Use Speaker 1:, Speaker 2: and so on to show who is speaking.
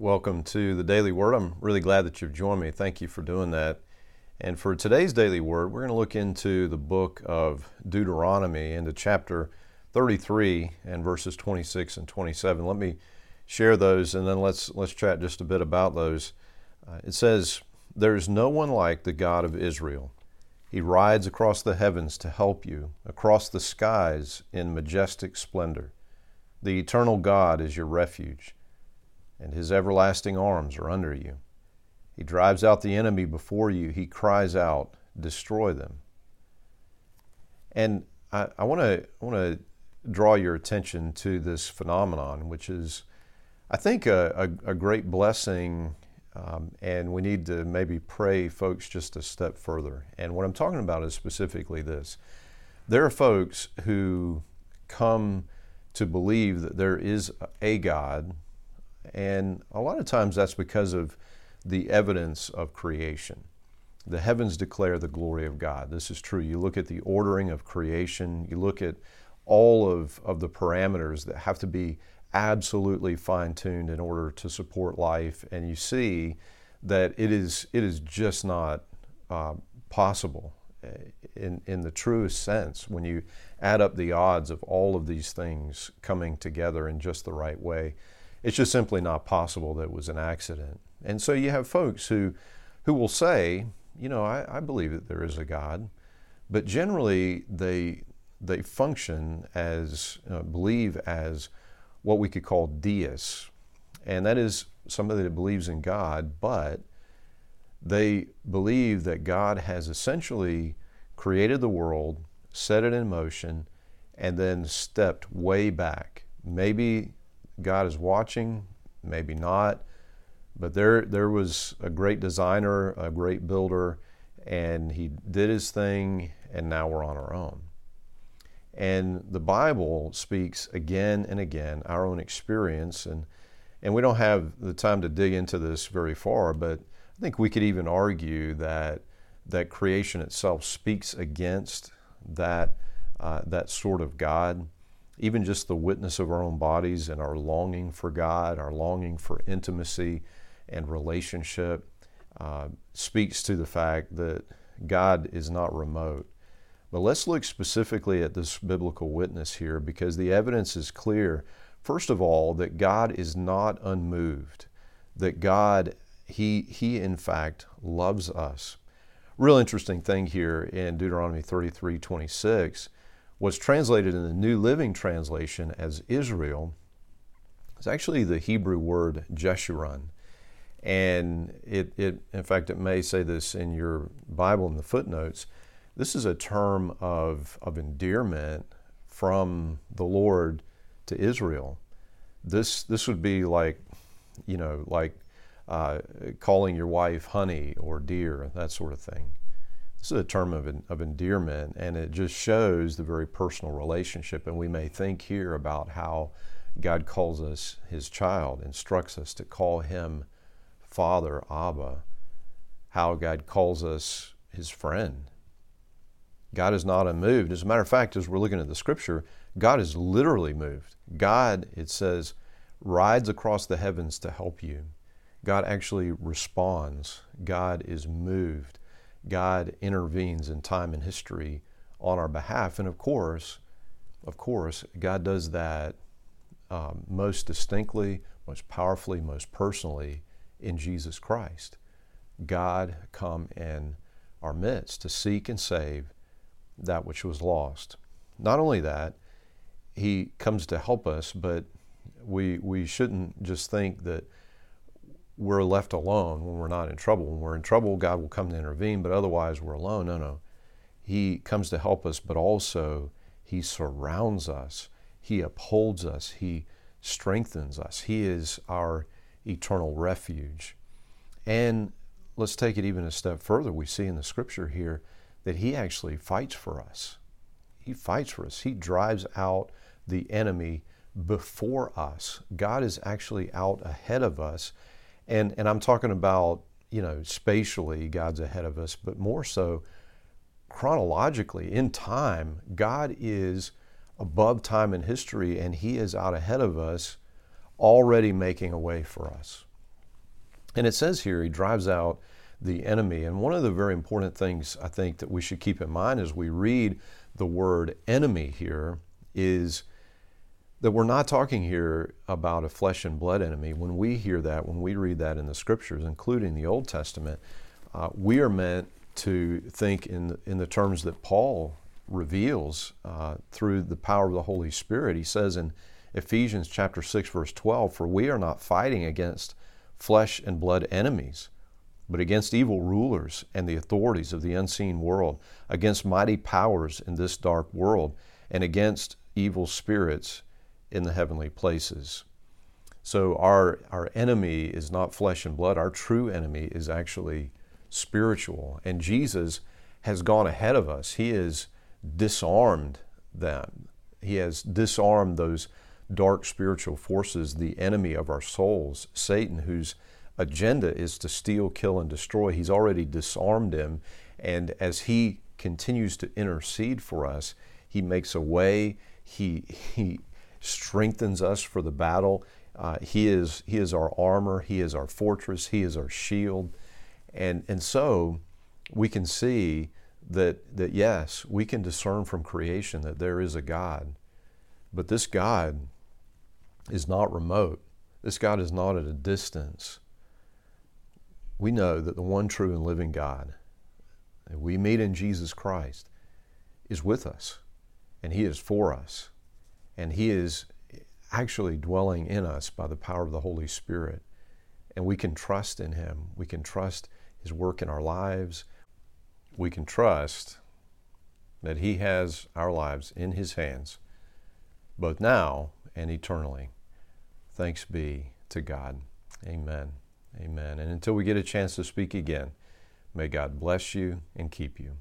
Speaker 1: Welcome to the Daily Word. I'm really glad that you've joined me. Thank you for doing that. And for today's Daily Word, we're going to look into the book of Deuteronomy, into chapter 33 and verses 26 and 27. Let me share those and then let's, let's chat just a bit about those. Uh, it says, There is no one like the God of Israel. He rides across the heavens to help you, across the skies in majestic splendor. The eternal God is your refuge and his everlasting arms are under you. He drives out the enemy before you. He cries out, Destroy them. And I, I want to draw your attention to this phenomenon, which is, I think, a, a, a great blessing. Um, and we need to maybe pray, folks, just a step further. And what I'm talking about is specifically this there are folks who come to believe that there is a God and a lot of times that's because of the evidence of creation. The heavens declare the glory of God. This is true. You look at the ordering of creation, you look at all of, of the parameters that have to be absolutely fine tuned in order to support life, and you see that it is, it is just not uh, possible eh, in, in the truest sense when you add up the odds of all of these things coming together in just the right way. It's just simply not possible that it was an accident. And so you have folks who, who will say, you know, I, I believe that there is a God, but generally they, they function as, uh, believe as what we could call deists. And that is somebody that believes in God, but they believe that God has essentially created the world, set it in motion, and then stepped way back, maybe God is watching, maybe not. But there, there was a great designer, a great builder, and he did his thing, and now we're on our own. And the Bible speaks again and again our own experience, and, and we don't have the time to dig into this very far, but I think we could even argue that, that creation itself speaks against that, uh, that sort of God even just the witness of our own bodies and our longing for God, our longing for intimacy and relationship, uh, speaks to the fact that God is not remote. But let's look specifically at this biblical witness here because the evidence is clear. First of all, that God is not unmoved, that God, He, he in fact loves us. Real interesting thing here in Deuteronomy 33 26 what's translated in the New Living Translation as Israel is actually the Hebrew word Jeshurun. And it, it, in fact, it may say this in your Bible in the footnotes. This is a term of, of endearment from the Lord to Israel. This, this would be like, you know, like uh, calling your wife honey or dear, that sort of thing this is a term of, of endearment, and it just shows the very personal relationship. And we may think here about how God calls us his child, instructs us to call him Father, Abba, how God calls us his friend. God is not unmoved. As a matter of fact, as we're looking at the scripture, God is literally moved. God, it says, rides across the heavens to help you. God actually responds. God is moved. God intervenes in time and history on our behalf. And of course, of course, God does that um, most distinctly, most powerfully, most personally in Jesus Christ. God come in our midst to seek and save that which was lost. Not only that, He comes to help us, but we, we shouldn't just think that we're left alone when we're not in trouble. When we're in trouble, God will come to intervene, but otherwise we're alone. No, no. He comes to help us, but also He surrounds us, He upholds us, He strengthens us. He is our eternal refuge. And let's take it even a step further. We see in the scripture here that He actually fights for us. He fights for us, He drives out the enemy before us. God is actually out ahead of us and, and I'm talking about, you know, spatially, God's ahead of us, but more so chronologically, in time, God is above time and history, and He is out ahead of us, already making a way for us. And it says here, He drives out the enemy. And one of the very important things I think that we should keep in mind as we read the word enemy here is that we're not talking here about a flesh and blood enemy. When we hear that, when we read that in the scriptures, including the Old Testament, uh, we are meant to think in, in the terms that Paul reveals uh, through the power of the Holy Spirit. He says in Ephesians chapter 6, verse 12, For we are not fighting against flesh and blood enemies, but against evil rulers and the authorities of the unseen world, against mighty powers in this dark world, and against evil spirits in the heavenly places. So our, our enemy is not flesh and blood. Our true enemy is actually spiritual. And Jesus has gone ahead of us. He has disarmed them. He has disarmed those dark spiritual forces, the enemy of our souls, Satan, whose agenda is to steal, kill, and destroy. He's already disarmed him. And as he continues to intercede for us, he makes a way. He, he strengthens us for the battle. Uh, he, is, he is our armor, He is our fortress, He is our shield. And, and so we can see that, that, yes, we can discern from creation that there is a God, but this God is not remote, this God is not at a distance. We know that the one true and living God that we meet in Jesus Christ is with us, and He is for us. And He is actually dwelling in us by the power of the Holy Spirit. And we can trust in Him. We can trust His work in our lives. We can trust that He has our lives in His hands, both now and eternally. Thanks be to God. Amen. Amen. And until we get a chance to speak again, may God bless you and keep you.